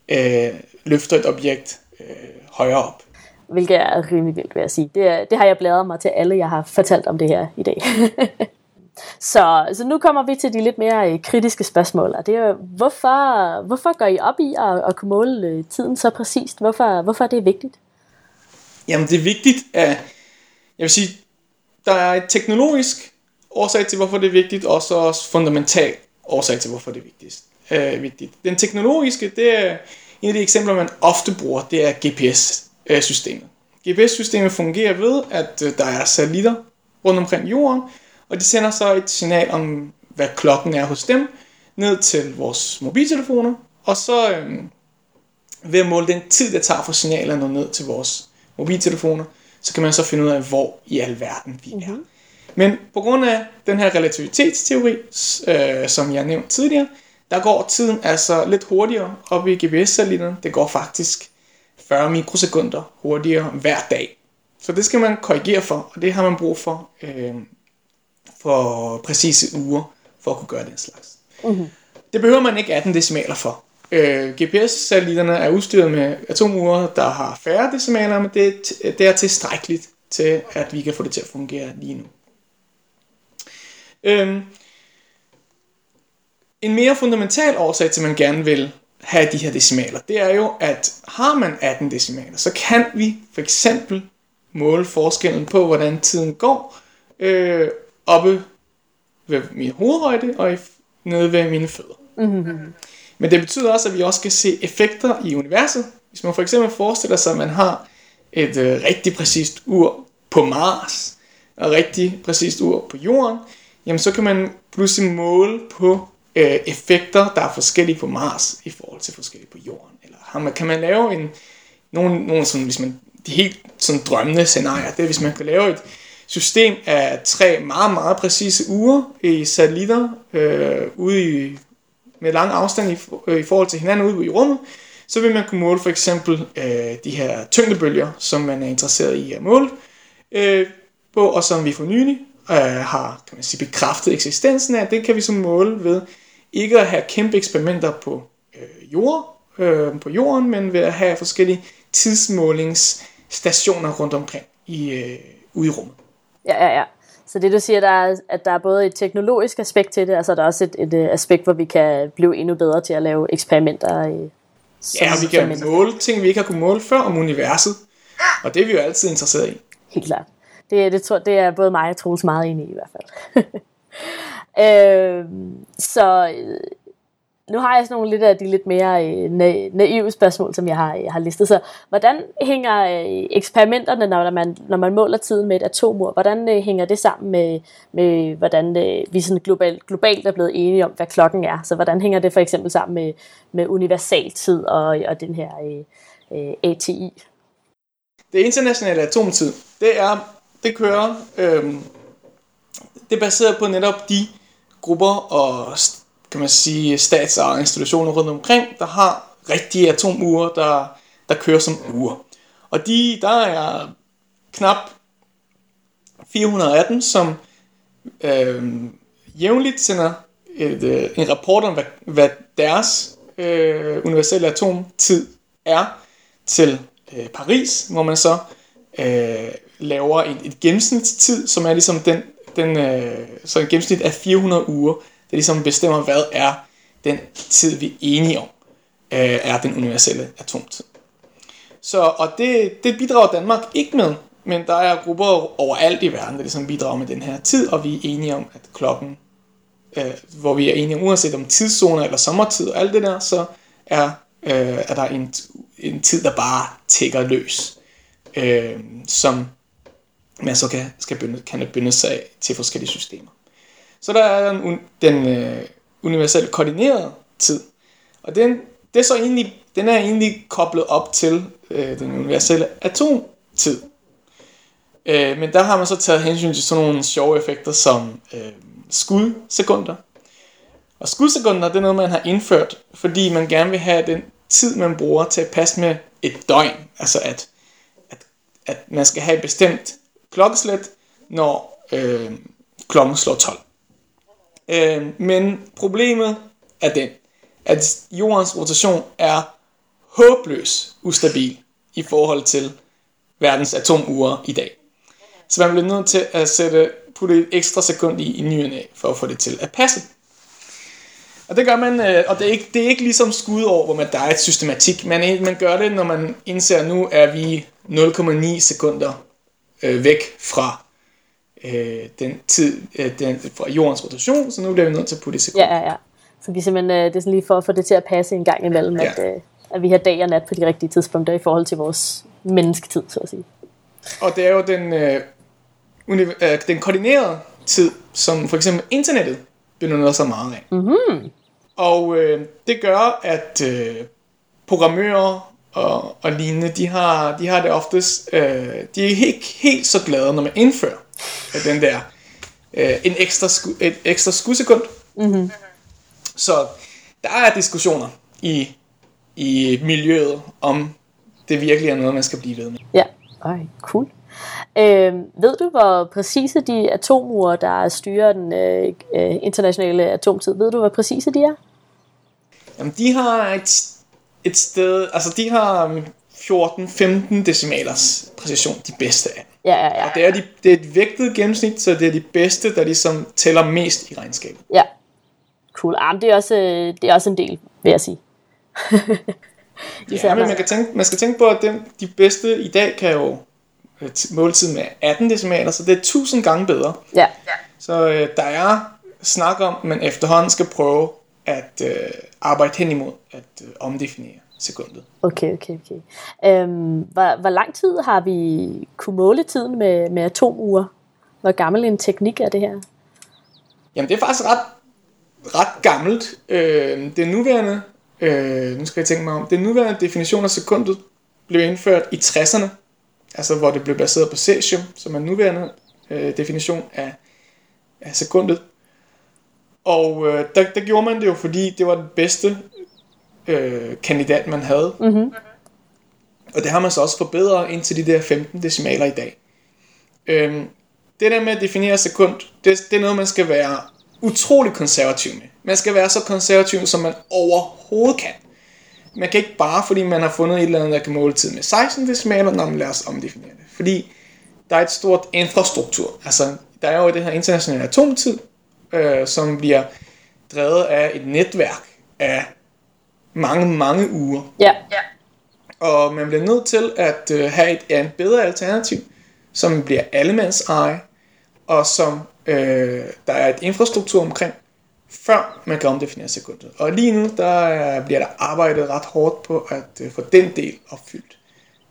øh, løfter et objekt øh, højere op. Hvilket er rimelig vildt, vil jeg sige. Det, det har jeg bladret mig til alle, jeg har fortalt om det her i dag. [laughs] så, så nu kommer vi til de lidt mere øh, kritiske spørgsmål, og det er hvorfor, hvorfor går I op i at, at kunne måle øh, tiden så præcist? Hvorfor, hvorfor er det vigtigt? Jamen det er vigtigt, at jeg vil sige, der er et teknologisk årsag til, hvorfor det er vigtigt, og så også fundamental årsag til, hvorfor det er vigtigst, øh, vigtigt. Den teknologiske, det er en af de eksempler, man ofte bruger, det er GPS-systemet. GPS-systemet fungerer ved, at øh, der er satellitter rundt omkring jorden, og de sender så et signal om, hvad klokken er hos dem, ned til vores mobiltelefoner, og så øh, ved at måle den tid, det tager for signalerne ned til vores mobiltelefoner, så kan man så finde ud af, hvor i alverden vi er. Mm-hmm. Men på grund af den her relativitetsteori, øh, som jeg nævnte tidligere, der går tiden altså lidt hurtigere op i GPS-satellitterne. Det går faktisk 40 mikrosekunder hurtigere hver dag. Så det skal man korrigere for, og det har man brug for øh, for præcise uger, for at kunne gøre den slags. Mm-hmm. Det behøver man ikke 18 decimaler for. Øh, GPS-satellitterne er udstyret med atomure, der har færre decimaler, men det, det er tilstrækkeligt til, at vi kan få det til at fungere lige nu. Øhm, en mere fundamental årsag til, at man gerne vil have de her decimaler, det er jo, at har man 18 decimaler, så kan vi for eksempel måle forskellen på, hvordan tiden går, øh, oppe ved min hovedhøjde og i, nede ved mine fødder. Mm-hmm. Men det betyder også, at vi også kan se effekter i universet. Hvis man for eksempel forestiller sig, at man har et øh, rigtig præcist ur på Mars, og et rigtig præcist ur på Jorden, jamen så kan man pludselig måle på øh, effekter, der er forskellige på Mars i forhold til forskellige på Jorden. Eller har man, kan man lave en, nogle, nogle sådan, hvis man, de helt sådan drømmende scenarier, det er, hvis man kan lave et system af tre meget, meget præcise uger i satellitter øh, ude i, med lang afstand i, øh, i forhold til hinanden ude i rummet, så vil man kunne måle for eksempel øh, de her tyngdebølger, som man er interesseret i at måle øh, på, og som vi for nylig øh, har kan man sige, bekræftet eksistensen af. Det kan vi så måle ved ikke at have kæmpe eksperimenter på øh, jord, øh, på jorden, men ved at have forskellige tidsmålingsstationer rundt omkring i, øh, ude i rummet. Ja, ja, ja. Så det du siger, der er, at der er både et teknologisk aspekt til det, altså der er også et, et, et aspekt, hvor vi kan blive endnu bedre til at lave eksperimenter. I, ja, vi kan måle ting, vi ikke har kunnet måle før om universet. Og det er vi jo altid interesseret i. Helt klart. Det, det, tror, det er både mig og Troels meget enig i i hvert fald. [laughs] øh, så nu har jeg sådan nogle lidt af de lidt mere øh, naive spørgsmål, som jeg har, jeg har listet. Så hvordan øh, hænger øh, eksperimenterne, når man, når man måler tiden med et atomur, hvordan øh, hænger det sammen med, med hvordan øh, vi sådan globalt, globalt er blevet enige om, hvad klokken er? Så hvordan hænger det for eksempel sammen med, med universaltid og, og den her øh, ATI? Det internationale atomtid, det er, det kører, øh, det er baseret på netop de grupper og kan man sige, stats- og institutioner rundt omkring, der har rigtige atomure, der, der kører som ure. Og de, der er knap 400 af dem, som øh, jævnligt sender et, øh, en rapport om, hvad, hvad deres øh, universelle atomtid er til øh, Paris, hvor man så øh, laver en, et gennemsnitstid, som er ligesom den, den øh, så en gennemsnit af 400 uger, det ligesom bestemmer, hvad er den tid, vi er enige om, øh, er den universelle atomtid. Så, og det, det bidrager Danmark ikke med, men der er grupper overalt i verden, der ligesom bidrager med den her tid, og vi er enige om, at klokken, øh, hvor vi er enige om, uanset om tidszoner eller sommertid og alt det der, så er, øh, er der en, en tid, der bare tækker løs, øh, som man så kan, skal benytte, kan benytte sig af til forskellige systemer. Så der er den, den øh, universelt koordinerede tid. Og den, det er så egentlig, den er egentlig koblet op til øh, den universelle atomtid. Øh, men der har man så taget hensyn til sådan nogle sjove effekter som øh, skudsekunder. Og skudsekunder, det er noget, man har indført, fordi man gerne vil have den tid, man bruger til at passe med et døgn. Altså at, at, at man skal have et bestemt klokkeslæt, når øh, klokken slår 12. Øh, men problemet er den, at jordens rotation er håbløs ustabil i forhold til verdens atomure i dag. Så man bliver nødt til at sætte, putte et ekstra sekund i, i nyerne for at få det til at passe. Og det gør man, øh, og det er ikke, det er ikke ligesom skud over, hvor man der er et systematik. Man, man gør det, når man indser, at nu er vi 0,9 sekunder øh, væk fra øh, den tid øh, den, fra jordens rotation, så nu bliver vi nødt til at putte i sekunder. Ja, ja, ja. Så er simpelthen øh, det er sådan lige for at få det til at passe en gang imellem, ja. at, øh, at vi har dag og nat på de rigtige tidspunkter i forhold til vores mennesketid, så at sige. Og det er jo den, øh, øh, den koordinerede tid, som for eksempel internettet benytter sig meget af. Mm-hmm. Og øh, det gør, at øh, programmører og, og lignende, de har, de har det oftest, øh, de er ikke helt så glade, når man indfører den der øh, en ekstra sku, et ekstra skudsekund. Mm-hmm. Så der er diskussioner i, i miljøet om det virkelig er noget, man skal blive ved med. Ja, Ej, cool. Øh, ved du, hvor præcise de atomure, der styrer den øh, øh, internationale atomtid, ved du, hvor præcise de er? Jamen, de har et, et sted, altså de har 14-15 um, decimalers præcision, de bedste af Ja, ja, ja. Og det er, de, det er et vægtet gennemsnit, så det er de bedste, der ligesom tæller mest i regnskabet. Ja. Cool. Ah, det, er også, øh, det er også en del, vil jeg sige. [laughs] Ja, men man, kan tænke, man skal tænke på, at dem, de bedste i dag kan jo måltid med 18 decimaler, så det er 1000 gange bedre. Ja. Så øh, der er snak om, at man efterhånden skal prøve at øh, arbejde hen imod at øh, omdefinere sekundet. Okay, okay, okay. Øhm, hvor, hvor lang tid har vi kunne måle tiden med, med atomuger? Hvor gammel en teknik er det her? Jamen det er faktisk ret, ret gammelt. Øh, den nuværende, øh, nu skal jeg tænke mig om, den nuværende definition af sekundet blev indført i 60'erne, altså hvor det blev baseret på cesium, som er nuværende øh, definition af, af sekundet. Og øh, der, der gjorde man det jo, fordi det var den bedste øh, kandidat, man havde. Mm-hmm. Og det har man så også forbedret indtil de der 15 decimaler i dag. Øhm, det der med at definere sekund, det, det er noget, man skal være utrolig konservativ med. Man skal være så konservativ, som man overhovedet kan. Man kan ikke bare, fordi man har fundet et eller andet, der kan måle tid med 16 decimaler, når man lader os omdefinere det. Fordi der er et stort infrastruktur. Altså, der er jo det her internationale atomtid, øh, som bliver drevet af et netværk af mange, mange uger. Ja. Og man bliver nødt til at øh, have et, ja, et bedre alternativ, som bliver allemands eje, og som øh, der er et infrastruktur omkring, før man kan omdefinere sekundet. Og lige nu, der er, bliver der arbejdet ret hårdt på at øh, få den del opfyldt,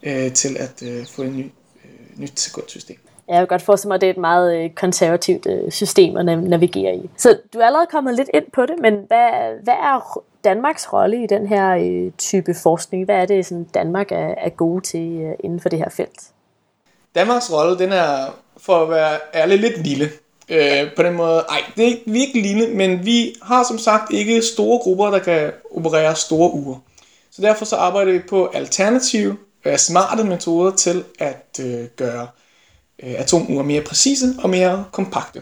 øh, til at øh, få et ny, øh, nyt sekundsystem. Jeg kan godt forestille mig, at det er et meget øh, konservativt øh, system at navigere i. Så du er allerede kommet lidt ind på det, men hvad, hvad er Danmarks rolle i den her øh, type forskning? Hvad er det, sådan Danmark er, er gode til inden for det her felt? Danmarks rolle, den er, for at være ærlig, lidt lille. Øh, på den måde, ej, det er ikke, vi er ikke lille, men vi har som sagt ikke store grupper, der kan operere store uger. Så derfor så arbejder vi på alternative, øh, smarte metoder til at øh, gøre øh, atomuger mere præcise og mere kompakte.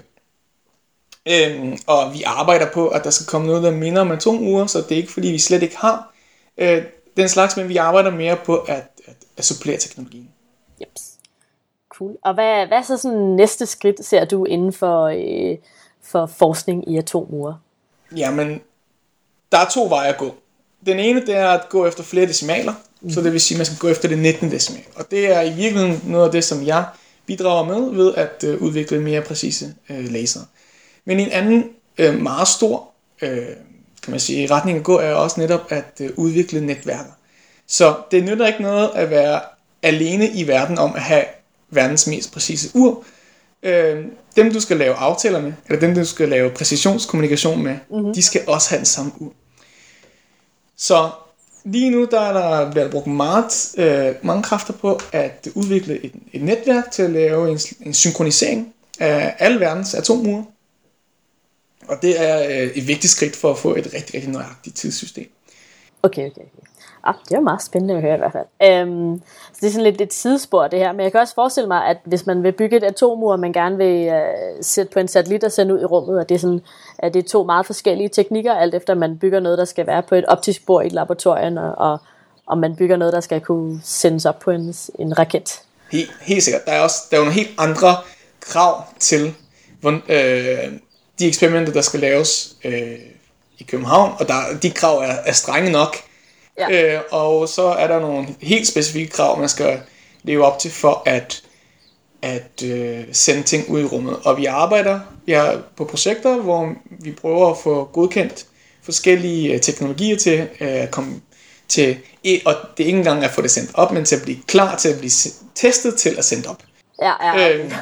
Øhm, og vi arbejder på, at der skal komme noget, der minder om atomuger, så det er ikke fordi, vi slet ikke har øh, den slags, men vi arbejder mere på at, at, at supplere teknologien. Jeps. Cool. Og hvad, hvad er så sådan næste skridt, ser du inden for, øh, for forskning i atomuger? Jamen, der er to veje at gå. Den ene, det er at gå efter flere decimaler, mm. så det vil sige, at man skal gå efter det 19 decimal. Og det er i virkeligheden noget af det, som jeg bidrager med ved at øh, udvikle mere præcise øh, laser. Men en anden øh, meget stor øh, kan man sige, retning at gå er også netop at øh, udvikle netværker. Så det nytter ikke noget at være alene i verden om at have verdens mest præcise ur. Øh, dem du skal lave aftaler med, eller dem du skal lave præcisionskommunikation med, mm-hmm. de skal også have den samme ur. Så lige nu der er der bliver brugt meget, øh, mange kræfter på at udvikle et, et netværk til at lave en, en synkronisering af alle verdens atomure. Og det er øh, et vigtigt skridt for at få et rigtig, rigtig nøjagtigt tidssystem. Okay, okay, okay. Ah, det er meget spændende at høre i hvert fald. Øhm, så det er sådan lidt et sidespor det her, men jeg kan også forestille mig, at hvis man vil bygge et atomur, og man gerne vil øh, sætte på en satellit og sende ud i rummet, og det er, sådan, at det er to meget forskellige teknikker, alt efter man bygger noget, der skal være på et optisk bord i et laboratorium, og, og, og man bygger noget, der skal kunne sendes op på en, en raket. Helt, helt sikkert. Der er også der er nogle helt andre krav til hvor, øh, de eksperimenter, der skal laves øh, i København, og der, de krav er, er strenge nok. Ja. Øh, og så er der nogle helt specifikke krav, man skal leve op til for at, at øh, sende ting ud i rummet. Og vi arbejder vi er på projekter, hvor vi prøver at få godkendt forskellige øh, teknologier til øh, at komme til, og det er ikke engang at få det sendt op, men til at blive klar til at blive testet til at sende op. Ja, ja. Øh,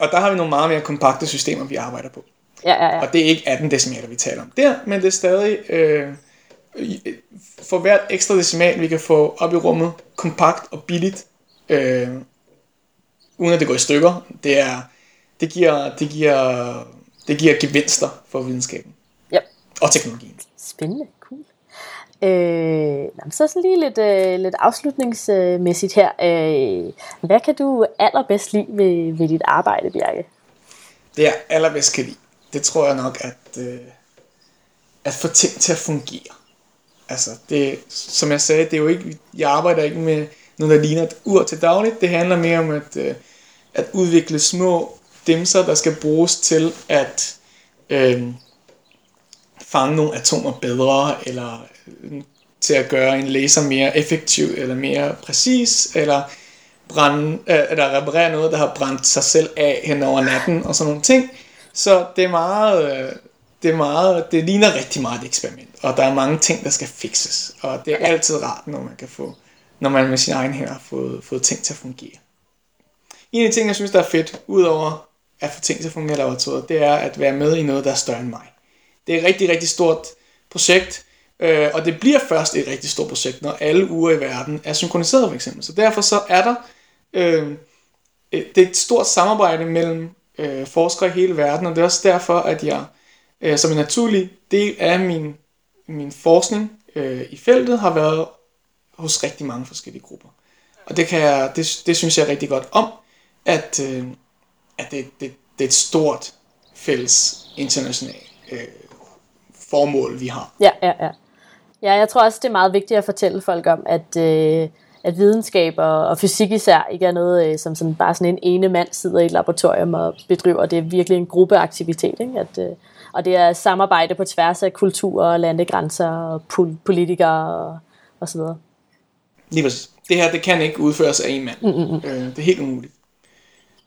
og der har vi nogle meget mere kompakte systemer, vi arbejder på. Ja, ja, ja. Og det er ikke 18 decimaler, vi taler om der, men det er stadig øh, for hvert ekstra decimal, vi kan få op i rummet, kompakt og billigt, øh, uden at det går i stykker. Det, er, det, giver, det, giver, det giver gevinster for videnskaben ja. og teknologien. Spændende, cool. Øh, så sådan lige lidt, øh, lidt afslutningsmæssigt her. Øh, hvad kan du allerbedst lide ved, ved dit arbejde, Bjarke? Det jeg allerbedst kan lide, det tror jeg nok, at, øh, at få ting til at fungere. Altså, det, som jeg sagde, det er jo ikke, jeg arbejder ikke med noget, der ligner et ur til dagligt. Det handler mere om at, øh, at udvikle små dimser, der skal bruges til at øh, fange nogle atomer bedre, eller øh, til at gøre en laser mere effektiv, eller mere præcis, eller brænde, øh, eller reparere noget, der har brændt sig selv af hen over natten, og sådan nogle ting. Så det er meget... Øh, det er meget, det ligner rigtig meget et eksperiment, og der er mange ting, der skal fikses, og det er altid rart, når man kan få, når man med sin egen hænder har fået, fået ting til at fungere. En af de ting, jeg synes, der er fedt, udover at få ting til at fungere i laboratoriet, det er at være med i noget, der er større end mig. Det er et rigtig, rigtig stort projekt, øh, og det bliver først et rigtig stort projekt, når alle uger i verden er synkroniseret for eksempel. Så derfor så er der øh, det er et stort samarbejde mellem øh, forskere i hele verden, og det er også derfor, at jeg øh, som en naturlig del af min, min forskning øh, i feltet har været hos rigtig mange forskellige grupper. Og det, kan jeg, det, det synes jeg rigtig godt om, at, øh, at det, det, det er et stort fælles internationalt øh, formål, vi har. Ja, ja, ja. Ja, jeg tror også, det er meget vigtigt at fortælle folk om, at, øh, at videnskab og, og fysik især ikke er noget, øh, som sådan, bare sådan en ene mand sidder i et laboratorium og bedriver. Det er virkelig en gruppeaktivitet. Ikke? At, øh, og det er samarbejde på tværs af kulturer, landegrænser, og pol- politikere og, og så videre. Lige præcis. Det her, det kan ikke udføres af en mand. Mm-hmm. Øh, det er helt umuligt.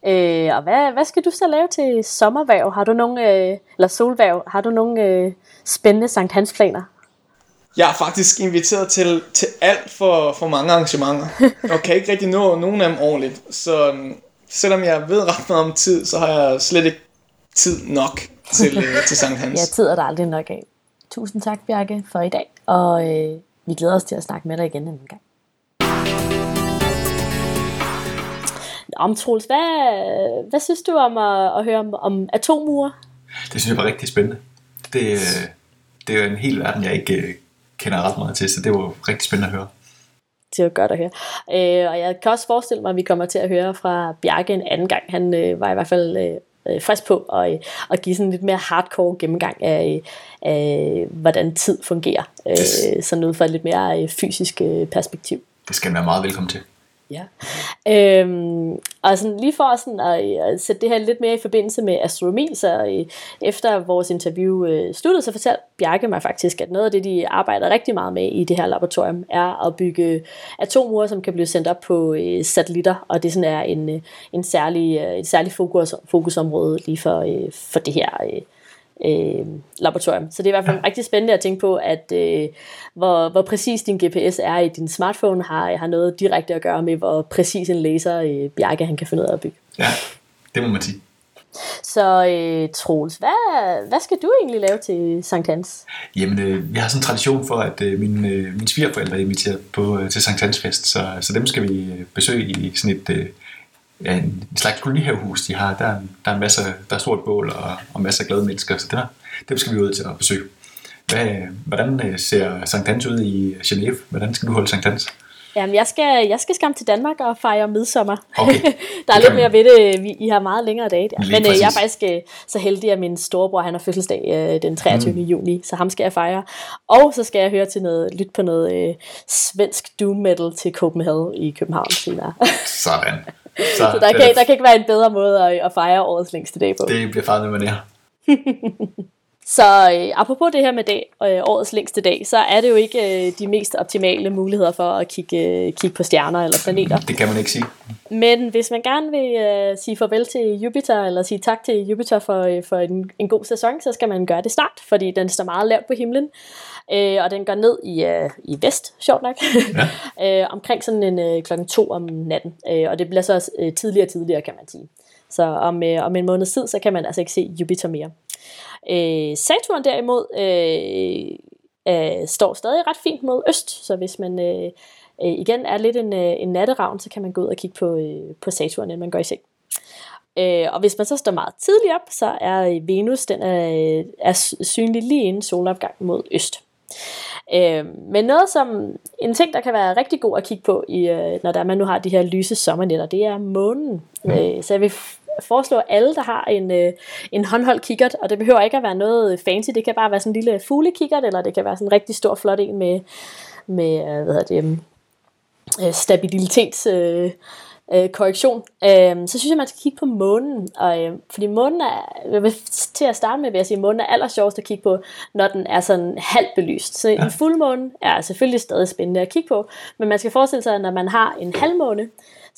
Øh, og hvad, hvad skal du så lave til sommervæv? Har du nogle, øh, eller solvæv, har du nogle øh, spændende Sankt Hans planer? Jeg er faktisk inviteret til, til alt for, for mange arrangementer, [laughs] og kan ikke rigtig nå nogen af dem ordentligt. Så øhm, selvom jeg ved ret meget om tid, så har jeg slet ikke tid nok til, øh, til Sankt Hans. [laughs] Ja, tid er der aldrig nok af. Tusind tak, Bjarke, for i dag, og øh, vi glæder os til at snakke med dig igen en gang. Om Troels, hvad, hvad synes du om at, at høre om, om atomure? Det synes jeg var rigtig spændende. Det, øh, det er jo en hel verden, jeg ikke øh, kender ret meget til, så det var rigtig spændende at høre. Det var godt at høre. Øh, og jeg kan også forestille mig, at vi kommer til at høre fra Bjarke en anden gang. Han øh, var i hvert fald øh, øh frisk på at, øh, at give sådan en lidt mere hardcore gennemgang af, af hvordan tid fungerer. Øh, sådan ud fra et lidt mere øh, fysisk øh, perspektiv. Det skal være meget velkommen til. Ja. Øhm, og sådan lige for sådan at, at sætte det her lidt mere i forbindelse med astronomi, så øh, efter vores interview øh, sluttede, så fortalte Bjarke mig faktisk, at noget af det, de arbejder rigtig meget med i det her laboratorium, er at bygge atomure, som kan blive sendt op på øh, satellitter, og det sådan er en, øh, en særlig, øh, et særligt fokus, fokusområde lige for, øh, for det her øh, øh, laboratorium. Så det er i hvert fald ja. rigtig spændende at tænke på, at øh, hvor, hvor præcis din GPS er i din smartphone, har, har noget direkte at gøre med, hvor præcis en laser øh, Bjarke han kan finde ud af at bygge. Ja, det må man sige. Så øh, Troels, hvad, hvad skal du egentlig lave til Sankt Hans? Jamen, øh, vi har sådan en tradition for, at øh, mine, øh, mine svigerforældre er inviteret på, øh, til Sankt Hans fest, så, så dem skal vi øh, besøge i sådan et, øh, ja, en slags kolonihavehus, de har. Der, der er en masse, der er stort bål og, og masser af glade mennesker, så der, dem skal vi ud til at besøge. Hvad, hvordan øh, ser Sankt Hans ud i Genève? Hvordan skal du holde Sankt Hans? Jamen, jeg skal, jeg skal skam til Danmark og fejre midsommer. Okay. [laughs] der er lidt mere ved det. Vi, I har meget længere dage der. Men øh, jeg er faktisk øh, så heldig, at min storebror han har fødselsdag øh, den 23. Mm. juni, så ham skal jeg fejre. Og så skal jeg høre til noget, lytte på noget øh, svensk doom metal til Copenhagen i København senere. Sådan. Så, så der, kan, der kan ikke være en bedre måde at, at fejre årets længste dag på. Det bliver fejret, er. [laughs] Så øh, apropos det her med dag, øh, årets længste dag, så er det jo ikke øh, de mest optimale muligheder for at kigge, øh, kigge på stjerner eller planeter. Det kan man ikke sige. Men hvis man gerne vil øh, sige farvel til Jupiter, eller sige tak til Jupiter for, øh, for en, en god sæson, så skal man gøre det snart, fordi den står meget lavt på himlen. Øh, og den går ned i, øh, i vest, sjovt nok, ja. [laughs] øh, omkring sådan en øh, klokken to om natten. Øh, og det bliver så øh, tidligere og tidligere, kan man sige. Så om, øh, om en måned tid, så kan man altså ikke se Jupiter mere. Øh, Saturn derimod øh, øh, står stadig ret fint mod øst, så hvis man øh, øh, igen er lidt en, øh, en natteravn, så kan man gå ud og kigge på, øh, på Saturn, inden man går i seng. Øh, og hvis man så står meget tidligt op, så er Venus den er, er synlig lige inden solopgangen mod øst. Øh, men noget som, en ting der kan være rigtig god at kigge på, i, øh, når der man nu har de her lyse sommernetter, det er månen. Mm. Øh, så jeg vil foreslå alle, der har en, øh, en håndholdt kikkert, og det behøver ikke at være noget fancy, det kan bare være sådan en lille fuglekikkert, eller det kan være sådan en rigtig stor, flot en med, med øh, hvad hedder det, øh, stabilitets... Øh, øh, korrektion, øh, så synes jeg, man skal kigge på månen. Og, øh, fordi månen er, vil, til at starte med vil jeg sige, at månen er allersjovest at kigge på, når den er sådan halvt belyst. Så ja. en fuldmåne er selvfølgelig stadig spændende at kigge på, men man skal forestille sig, at når man har en halvmåne,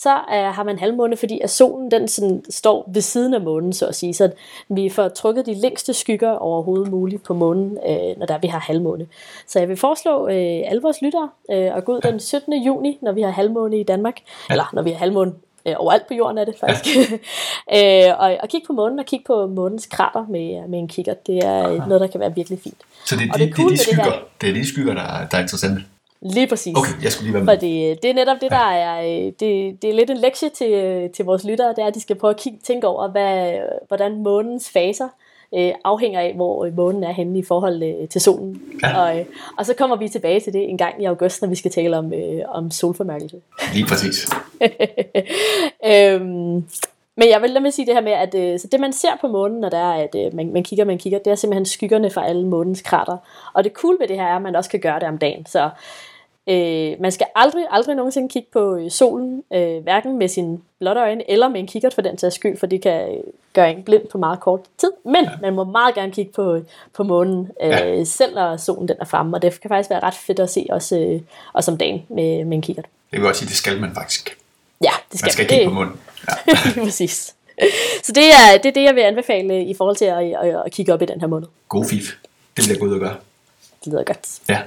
så øh, har man halvmåne, fordi at solen den sådan, står ved siden af månen, så at sige. Så vi får trukket de længste skygger overhovedet muligt på månen, øh, når der vi har halvmåne. Så jeg vil foreslå øh, alle vores lyttere øh, at gå ud den 17. juni, når vi har halvmåne i Danmark, ja. eller når vi har halvmåne øh, overalt på jorden er det faktisk. Ja. [laughs] øh, og, og kigge på månen og kigge på månens krater med, med en kigger. Det er Aha. noget, der kan være virkelig fint. Så det er, de, det, er cool det, er de skygger, det er de skygger, der, der er interessante? Lige præcis. Okay, jeg skulle lige være med. Fordi det er netop det, der er, det, det er lidt en lektie til, til vores lyttere, det er, at de skal prøve at kigge, tænke over, hvad, hvordan månens faser øh, afhænger af, hvor månen er henne i forhold øh, til solen. Ja. Og, øh, og så kommer vi tilbage til det en gang i august, når vi skal tale om, øh, om solformørkelse. Lige præcis. [laughs] øhm, men jeg vil mig sige det her med, at øh, så det man ser på månen, når der er, at øh, man, man kigger, man kigger, det er simpelthen skyggerne fra alle månens krater. Og det cool ved det her er, at man også kan gøre det om dagen. Så Øh, man skal aldrig, aldrig nogensinde kigge på øh, solen, øh, hverken med sin blotte øjne eller med en kikkert for den sags skyld, for det kan øh, gøre en blind på meget kort tid. Men ja. man må meget gerne kigge på, på månen, øh, ja. selv når solen den er fremme, og det kan faktisk være ret fedt at se også, øh, også om dagen med, med en kikkert. Det vil også sige, det skal man faktisk. Ja, det skal man. skal kigge på månen. Ja. [laughs] Præcis. Så det er, det er det, jeg vil anbefale i forhold til at, at, at kigge op i den her måned. God fif. Det vil jeg gå ud og gøre. Det lyder godt. Ja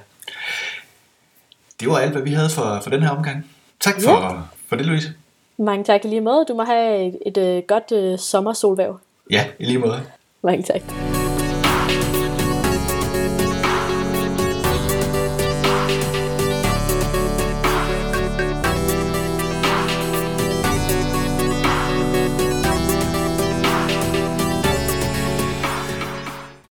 det var alt, hvad vi havde for, for den her omgang. Tak for, ja. for det, Louise. Mange tak i lige måde. Du må have et, et, et godt uh, sommersolvæv. Ja, i lige måde. Mange tak.